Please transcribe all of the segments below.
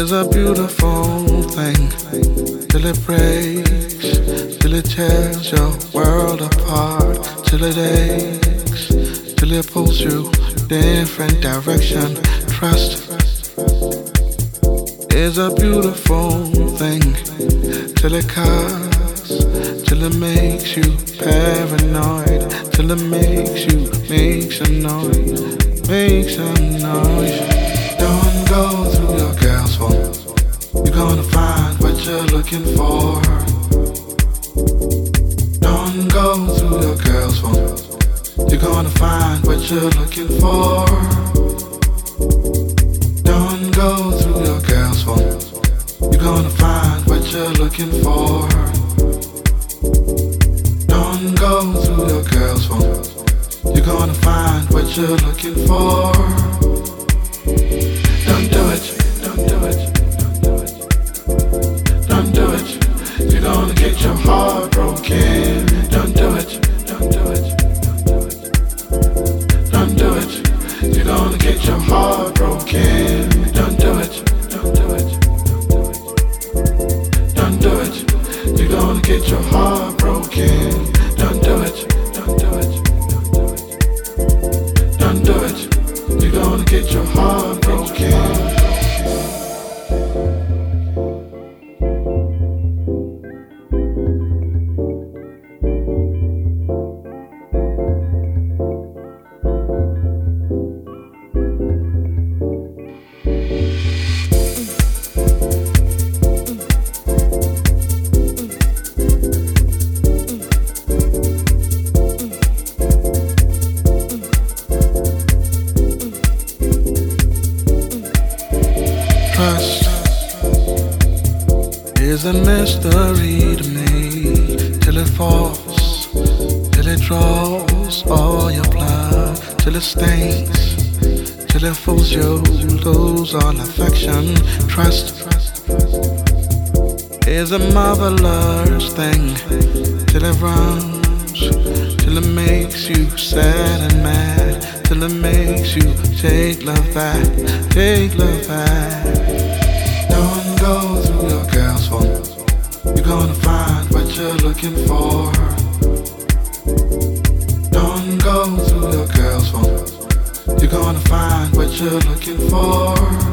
is a beautiful thing. Till it breaks, till it tears your world apart, till it aches, till it pulls you different direction. Trust is a beautiful thing. Till it cuts, till it makes you mystery to me till it falls, till it draws all your blood, till it stains, till it fools you, lose all affection, trust. Is a marvelous thing till it runs, till it makes you sad and mad, till it makes you take love back, take love back. looking for. Don't go through your girls' phone. You're gonna find what you're looking for.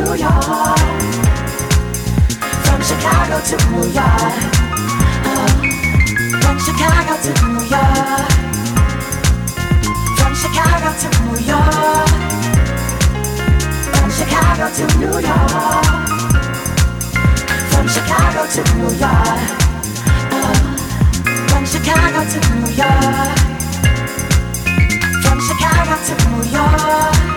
New York, from Chicago to New York, from Chicago to New York, from Chicago to New York, from Chicago to New York, from Chicago to New York, from Chicago to New York, from Chicago to New York.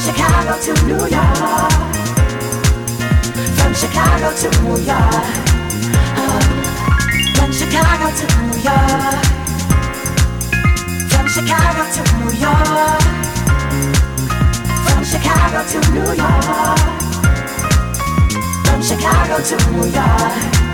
Chicago to New York. Uh, from Chicago to New York. From Chicago to New York. From Chicago to New York. From Chicago to New York. From Chicago to New York.